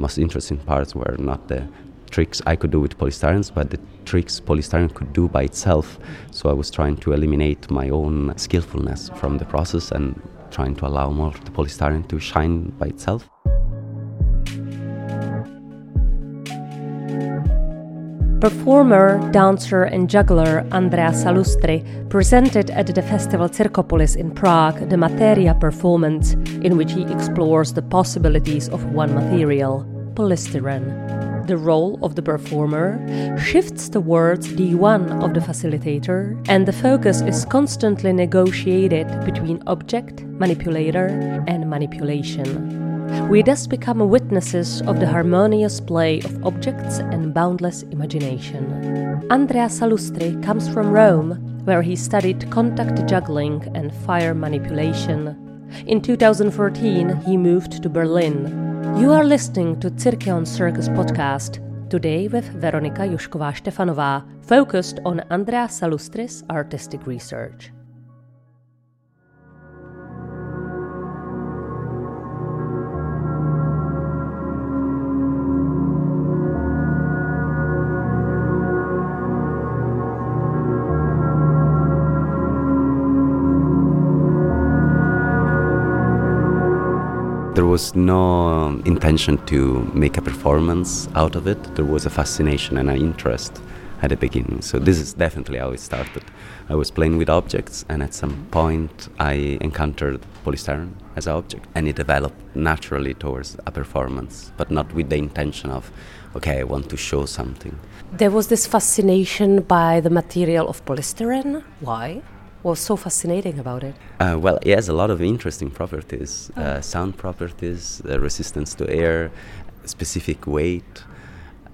Most interesting parts were not the tricks I could do with polystyrene, but the tricks polystyrene could do by itself. So I was trying to eliminate my own skillfulness from the process and trying to allow more the polystyrene to shine by itself. Performer, dancer, and juggler Andrea Salustri presented at the festival Circopolis in Prague the Materia performance, in which he explores the possibilities of one material, polystyrene. The role of the performer shifts towards the one of the facilitator, and the focus is constantly negotiated between object, manipulator, and manipulation. We thus become witnesses of the harmonious play of objects and boundless imagination. Andrea Salustri comes from Rome, where he studied contact juggling and fire manipulation. In 2014, he moved to Berlin. You are listening to Cirqueon Circus podcast, today with Veronika Jušková Štefanová, focused on Andrea Salustri's artistic research. Was no um, intention to make a performance out of it. There was a fascination and an interest at the beginning. So this is definitely how it started. I was playing with objects, and at some point I encountered polystyrene as an object, and it developed naturally towards a performance, but not with the intention of, okay, I want to show something. There was this fascination by the material of polystyrene. Why? Was so fascinating about it? Uh, well, it has a lot of interesting properties oh. uh, sound properties, uh, resistance to air, specific weight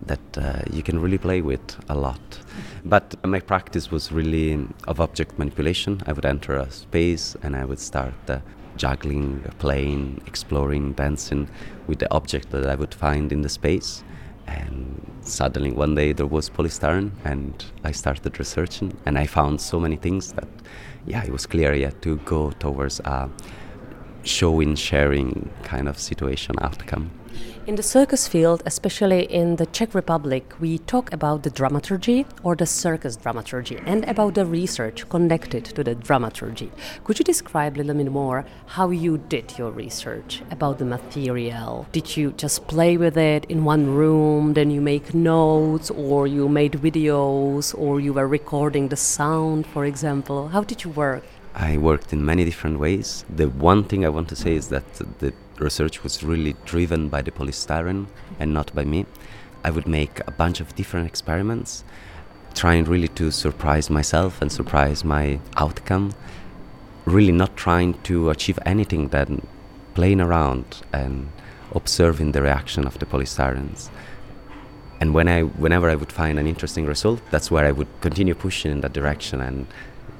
that uh, you can really play with a lot. But my practice was really of object manipulation. I would enter a space and I would start uh, juggling, playing, exploring, dancing with the object that I would find in the space and suddenly one day there was polystyrene and i started researching and i found so many things that yeah it was clear yeah to go towards showing sharing kind of situation outcome in the circus field, especially in the Czech Republic, we talk about the dramaturgy or the circus dramaturgy and about the research connected to the dramaturgy. Could you describe a little bit more how you did your research about the material? Did you just play with it in one room, then you make notes, or you made videos, or you were recording the sound, for example? How did you work? I worked in many different ways. The one thing I want to say is that the research was really driven by the polystyrene and not by me. I would make a bunch of different experiments, trying really to surprise myself and surprise my outcome. Really not trying to achieve anything than playing around and observing the reaction of the polystyrenes. And when I, whenever I would find an interesting result, that's where I would continue pushing in that direction and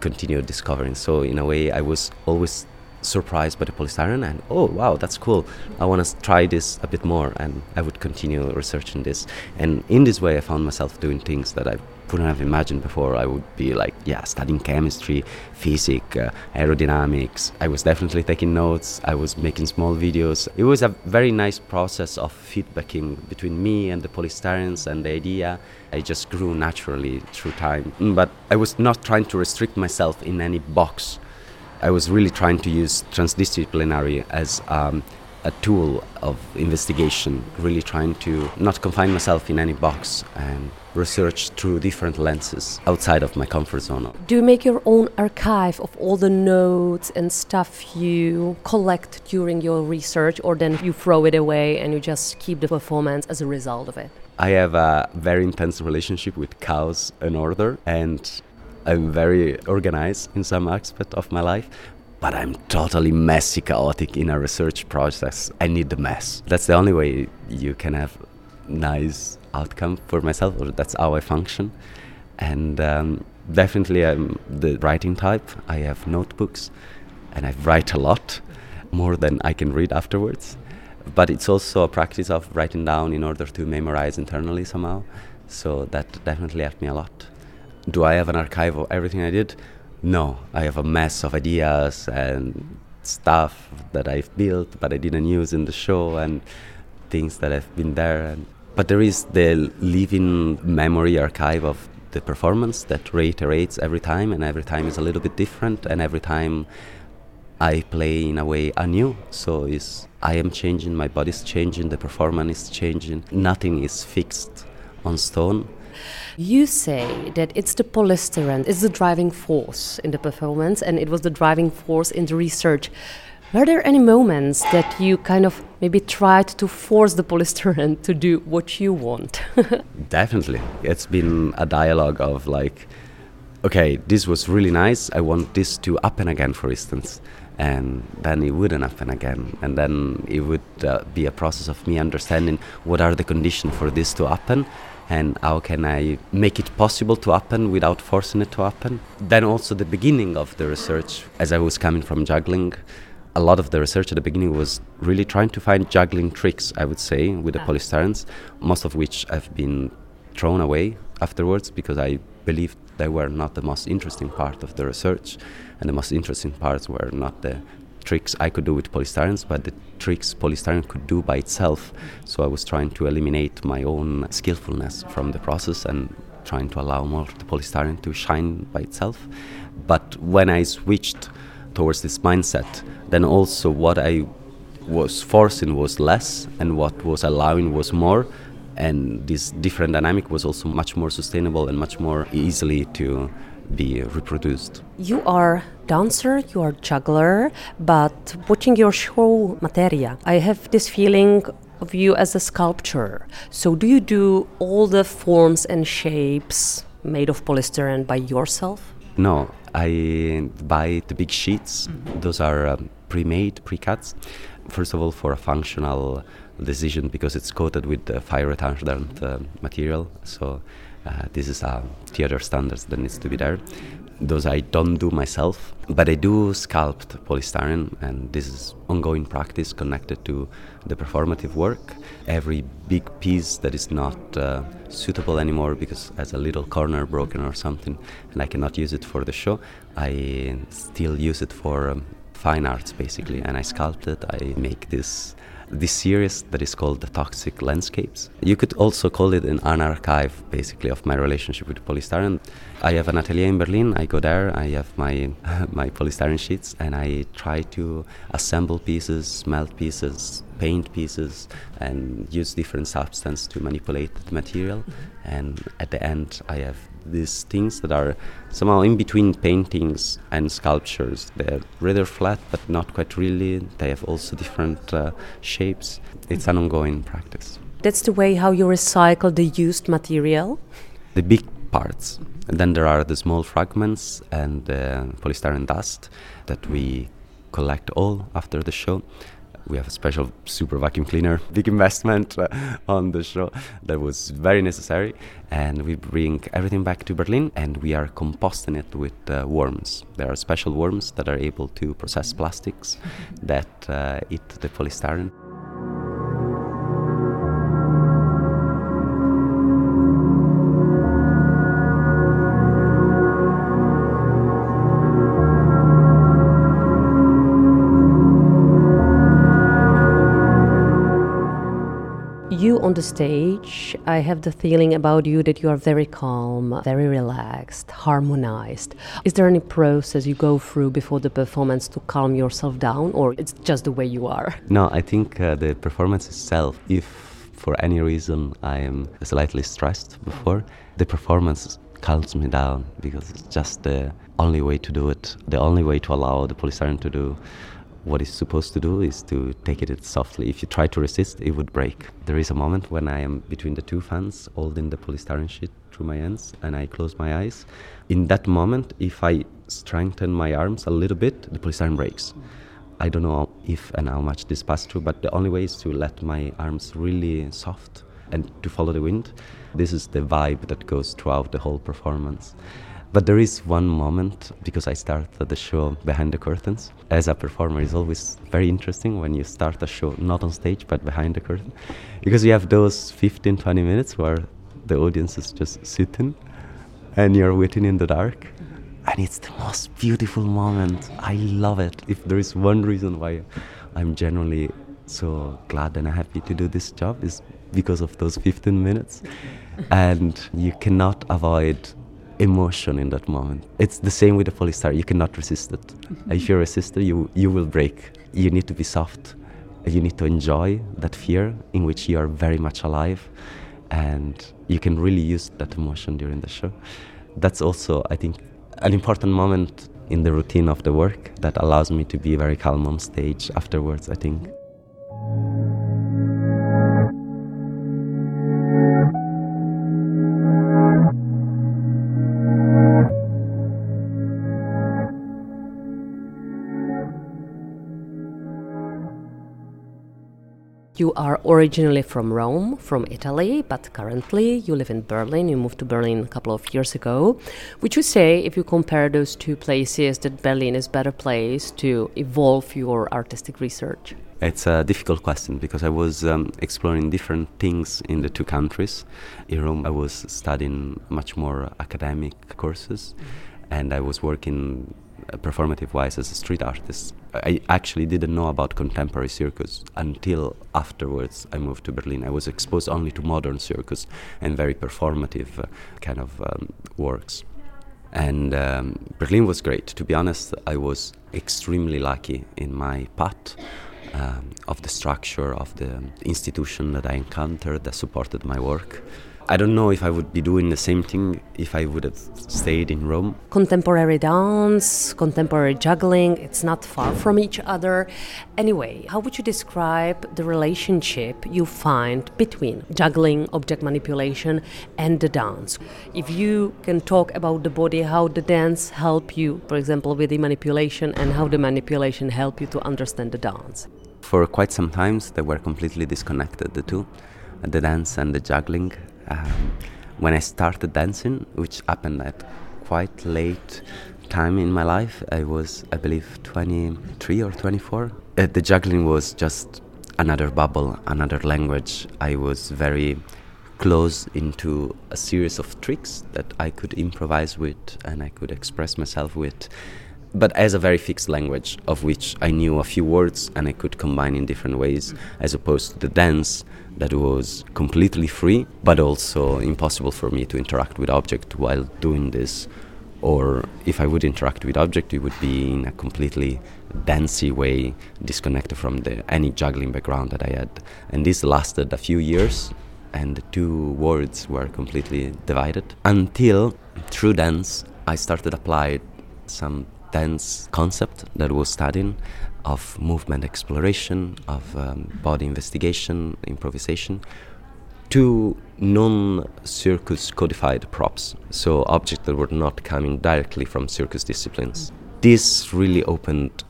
continue discovering. So in a way, I was always surprised by the polystyrene and oh wow that's cool i want to try this a bit more and i would continue researching this and in this way i found myself doing things that i couldn't have imagined before i would be like yeah studying chemistry physics uh, aerodynamics. I was definitely taking notes. I was making small videos. It was a very nice process of feedbacking between me and the polystyrenes and the idea. I just grew naturally through time. But i was not trying to restrict myself in any box. I was really trying to use transdisciplinary as um, a tool of investigation, really trying to not confine myself in any box and research through different lenses outside of my comfort zone. Do you make your own archive of all the notes and stuff you collect during your research, or then you throw it away and you just keep the performance as a result of it? I have a very intense relationship with chaos and order, and I'm very organized in some aspect of my life, but I'm totally messy, chaotic in a research process. I need the mess. That's the only way you can have nice outcome for myself, or that's how I function. And um, definitely, I'm the writing type. I have notebooks, and I write a lot, more than I can read afterwards. But it's also a practice of writing down in order to memorize internally somehow. So that definitely helped me a lot. Do I have an archive of everything I did? No, I have a mess of ideas and stuff that I've built but I didn't use in the show and things that have been there. And, but there is the living memory archive of the performance that reiterates every time, and every time is a little bit different, and every time I play in a way anew. So is I am changing, my body's changing, the performance is changing. Nothing is fixed on stone. You say that it's the polystyrene, it's the driving force in the performance, and it was the driving force in the research. Were there any moments that you kind of maybe tried to force the polystyrene to do what you want? Definitely. It's been a dialogue of like, okay, this was really nice. I want this to happen again, for instance. And then it wouldn't happen again. And then it would uh, be a process of me understanding what are the conditions for this to happen and how can I make it possible to happen without forcing it to happen. Then also the beginning of the research, as I was coming from juggling, a lot of the research at the beginning was really trying to find juggling tricks, I would say, with the ah. polystyrenes, most of which have been thrown away afterwards because I believed they were not the most interesting part of the research, and the most interesting parts were not the tricks I could do with polystyrenes, but the tricks polystyrene could do by itself. So I was trying to eliminate my own skillfulness from the process and trying to allow more of the polystyrene to shine by itself. But when I switched towards this mindset, then also what I was forcing was less and what was allowing was more and this different dynamic was also much more sustainable and much more easily to be reproduced. You are dancer, you are juggler, but watching your show Materia, I have this feeling of you as a sculptor. So do you do all the forms and shapes made of polystyrene by yourself? No, I buy the big sheets. Mm-hmm. Those are um, pre-made, pre-cuts. First of all, for a functional decision because it's coated with the fire retardant uh, material. So uh, this is a theater standards that needs to be there. Those I don't do myself, but I do sculpt polystyrene, and this is ongoing practice connected to the performative work. Every big piece that is not uh, suitable anymore because has a little corner broken or something, and I cannot use it for the show, I still use it for um, fine arts basically, and I sculpt it. I make this this series that is called The Toxic Landscapes. You could also call it an, archive, basically, of my relationship with polystyrene. I have an atelier in Berlin. I go there. I have my my polystyrene sheets, and I try to assemble pieces, smelt pieces, paint pieces, and use different substance to manipulate the material. Mm-hmm. And at the end, I have these things that are somehow in between paintings and sculptures. They're rather flat, but not quite really. They have also different uh, shapes. It's an ongoing practice. That's the way how you recycle the used material? The big parts. And then there are the small fragments and the polystyrene dust that we collect all after the show we have a special super vacuum cleaner, big investment uh, on the show that was very necessary. And we bring everything back to Berlin and we are composting it with uh, worms. There are special worms that are able to process plastics that uh, eat the polystyrene. On the stage, I have the feeling about you that you are very calm, very relaxed, harmonized. Is there any process you go through before the performance to calm yourself down, or it's just the way you are? No, I think uh, the performance itself, if for any reason I am slightly stressed before, the performance calms me down because it's just the only way to do it, the only way to allow the polystyrene to do what it's supposed to do is to take it softly. If you try to resist, it would break. There is a moment when I am between the two fans, holding the polystyrene sheet through my hands, and I close my eyes. In that moment, if I strengthen my arms a little bit, the polystyrene breaks. I don't know if and how much this passed through, but the only way is to let my arms really soft and to follow the wind. This is the vibe that goes throughout the whole performance. But there is one moment, because I started the show behind the curtains. As a performer, it's always very interesting when you start a show not on stage but behind the curtain. Because you have those 15, 20 minutes where the audience is just sitting and you're waiting in the dark. And it's the most beautiful moment. I love it. If there is one reason why I'm generally so glad and happy to do this job is because of those 15 minutes. and you cannot avoid emotion in that moment. It's the same with the polystyrene. You cannot resist it. Mm-hmm. if you resist it, you, you will break. You need to be soft. You need to enjoy that fear in which you are very much alive. And you can really use that emotion during the show. That's also, I think, an important moment in the routine of the work that allows me to be very calm on stage afterwards, I think. You are originally from Rome, from Italy, but currently you live in Berlin. You moved to Berlin a couple of years ago. Would you say, if you compare those two places, that Berlin is a better place to evolve your artistic research? It's a difficult question because I was um, exploring different things in the two countries. In Rome, I was studying much more academic courses, mm-hmm. and I was working performative wise as a street artist. I actually didn't know about contemporary circus until afterwards I moved to Berlin. I was exposed only to modern circus and very performative uh, kind of um, works. And um, Berlin was great. To be honest, I was extremely lucky in my path. Um, of the structure of the institution that I encountered that supported my work. I don't know if I would be doing the same thing if I would have stayed in Rome. Contemporary dance, contemporary juggling, it's not far from each other. Anyway, how would you describe the relationship you find between juggling, object manipulation, and the dance? If you can talk about the body, how the dance help you, for example, with the manipulation, and how the manipulation help you to understand the dance. For quite some times, they were completely disconnected, the two, the dance and the juggling um, when I started dancing, which happened at quite late time in my life, I was, I believe, 23 or 24. Uh, the juggling was just another bubble, another language. I was very close into a series of tricks that I could improvise with and I could express myself with, but as a very fixed language of which I knew a few words and I could combine in different ways, as opposed to the dance that was completely free, but also impossible for me to interact with object while doing this. Or if I would interact with object, it would be in a completely dancey way, disconnected from the any juggling background that I had. And this lasted a few years, and the two worlds were completely divided until through dance I started apply some concept that was studying of movement exploration, of um, body investigation, improvisation, to non circus codified props, so objects that were not coming directly from circus disciplines. This really opened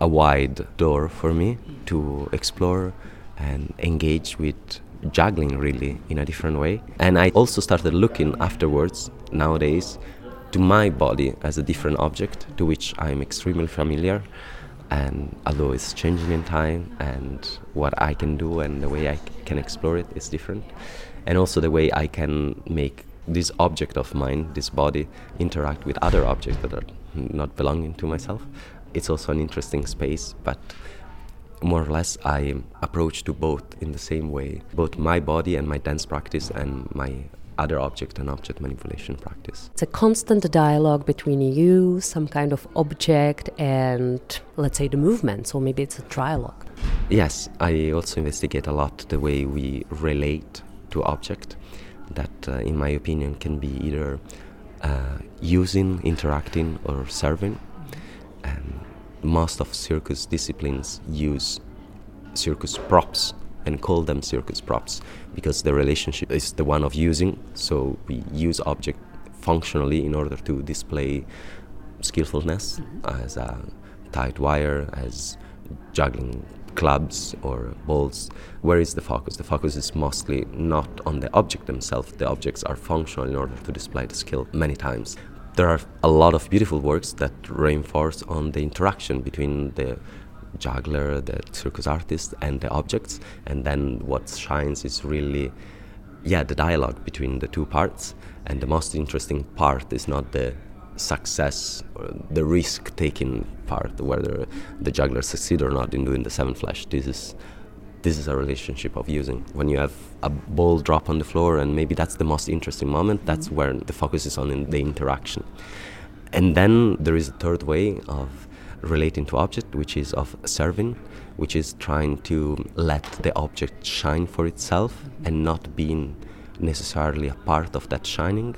a wide door for me to explore and engage with juggling really in a different way. And I also started looking afterwards, nowadays, to my body as a different object to which I'm extremely familiar and although it's changing in time and what I can do and the way I can explore it is different. And also the way I can make this object of mine this body interact with other objects that are not belonging to myself. It's also an interesting space but more or less I approach to both in the same way. Both my body and my dance practice and my other object and object manipulation practice. It's a constant dialogue between you, some kind of object, and let's say the movement, so maybe it's a trialogue. Yes, I also investigate a lot the way we relate to object. That, uh, in my opinion, can be either uh, using, interacting, or serving. And most of circus disciplines use circus props and call them circus props because the relationship is the one of using. So we use object functionally in order to display skillfulness mm-hmm. as a tight wire, as juggling clubs or balls. Where is the focus? The focus is mostly not on the object themselves. The objects are functional in order to display the skill many times. There are a lot of beautiful works that reinforce on the interaction between the juggler, the circus artist, and the objects. And then what shines is really, yeah, the dialogue between the two parts. And the most interesting part is not the success or the risk taking part, whether the juggler succeed or not in doing the seven flash. This is this is a relationship of using. When you have a ball drop on the floor, and maybe that's the most interesting moment, that's mm-hmm. where the focus is on in the interaction. And then there is a third way of relating to object, which is of serving, which is trying to let the object shine for itself mm-hmm. and not being necessarily a part of that shining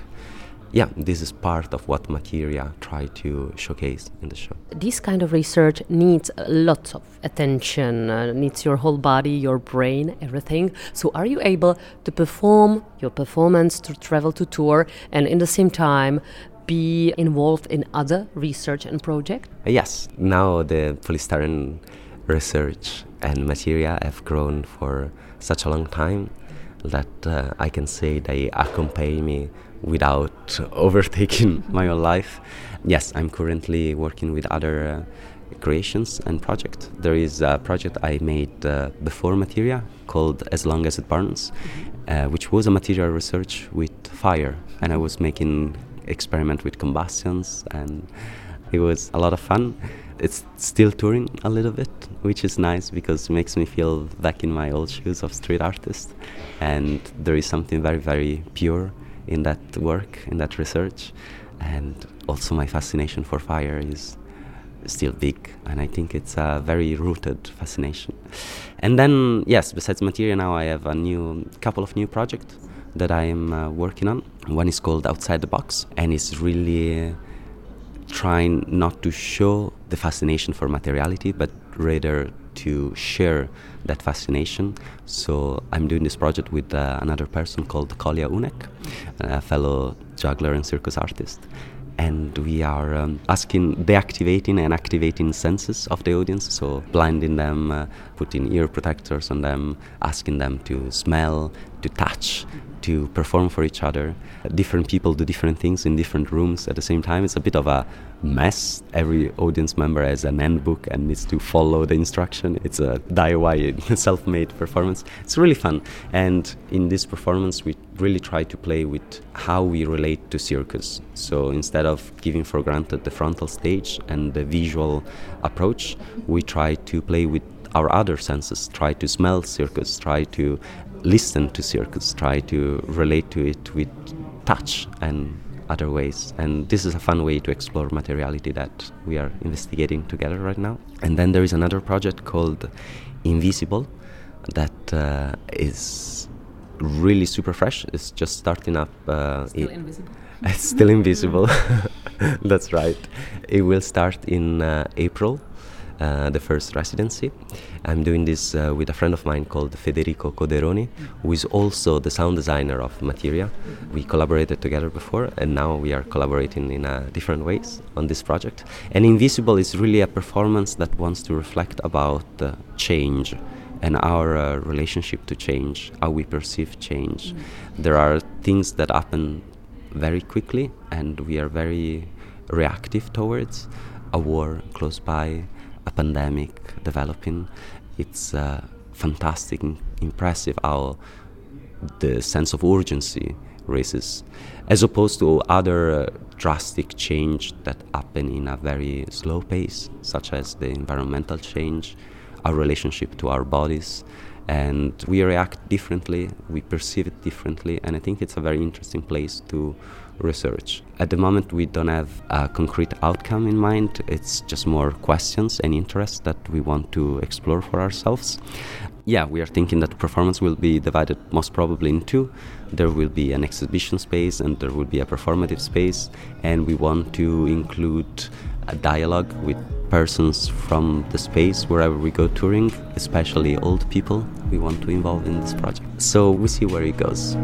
yeah, this is part of what Materia try to showcase in the show. This kind of research needs lots of attention, uh, needs your whole body, your brain, everything. So, are you able to perform your performance, to travel to tour, and in the same time be involved in other research and projects? Uh, yes, now the polystyrene research and Materia have grown for such a long time that uh, I can say they accompany me without overtaking my own life. Yes, I'm currently working with other uh, creations and projects. There is a project I made uh, before Materia called As Long as It Burns, uh, which was a material research with fire, and I was making experiment with combustions, and it was a lot of fun. It's still touring a little bit, which is nice because it makes me feel back in my old shoes of street artist, and there is something very, very pure in that work, in that research. And also, my fascination for fire is still big, and I think it's a very rooted fascination. And then, yes, besides Materia, now I have a new couple of new projects that I am uh, working on. One is called Outside the Box, and it's really trying not to show the fascination for materiality, but rather to share that fascination. So I'm doing this project with uh, another person called Kolja Unek, a fellow juggler and circus artist. And we are um, asking, deactivating and activating senses of the audience. So blinding them, uh, putting ear protectors on them, asking them to smell, to touch, to perform for each other. Different people do different things in different rooms at the same time. It's a bit of a mess. Every audience member has an handbook and needs to follow the instruction. It's a DIY, self made performance. It's really fun. And in this performance, we really try to play with how we relate to circus. So instead of giving for granted the frontal stage and the visual approach, we try to play with our other senses, try to smell circus, try to listen to circus, try to relate to it with touch and other ways. And this is a fun way to explore materiality that we are investigating together right now. And then there is another project called Invisible that uh, is really super fresh. It's just starting up. Uh, still it, invisible. It's still invisible. That's right. It will start in uh, April uh, the first residency. I'm doing this uh, with a friend of mine called Federico Coderoni, who is also the sound designer of Materia. We collaborated together before, and now we are collaborating in uh, different ways on this project. And Invisible is really a performance that wants to reflect about change and our uh, relationship to change, how we perceive change. Mm. There are things that happen very quickly, and we are very reactive towards a war close by, a pandemic developing. It's uh, fantastic, impressive how the sense of urgency raises, as opposed to other uh, drastic change that happen in a very slow pace, such as the environmental change, our relationship to our bodies, and we react differently, we perceive it differently, and I think it's a very interesting place to research. At the moment, we don't have a concrete outcome in mind, it's just more questions and interests that we want to explore for ourselves. Yeah, we are thinking that performance will be divided most probably in two. There will be an exhibition space and there will be a performative space, and we want to include a dialogue with persons from the space wherever we go touring, especially old people we want to involve in this project. So we see where it goes.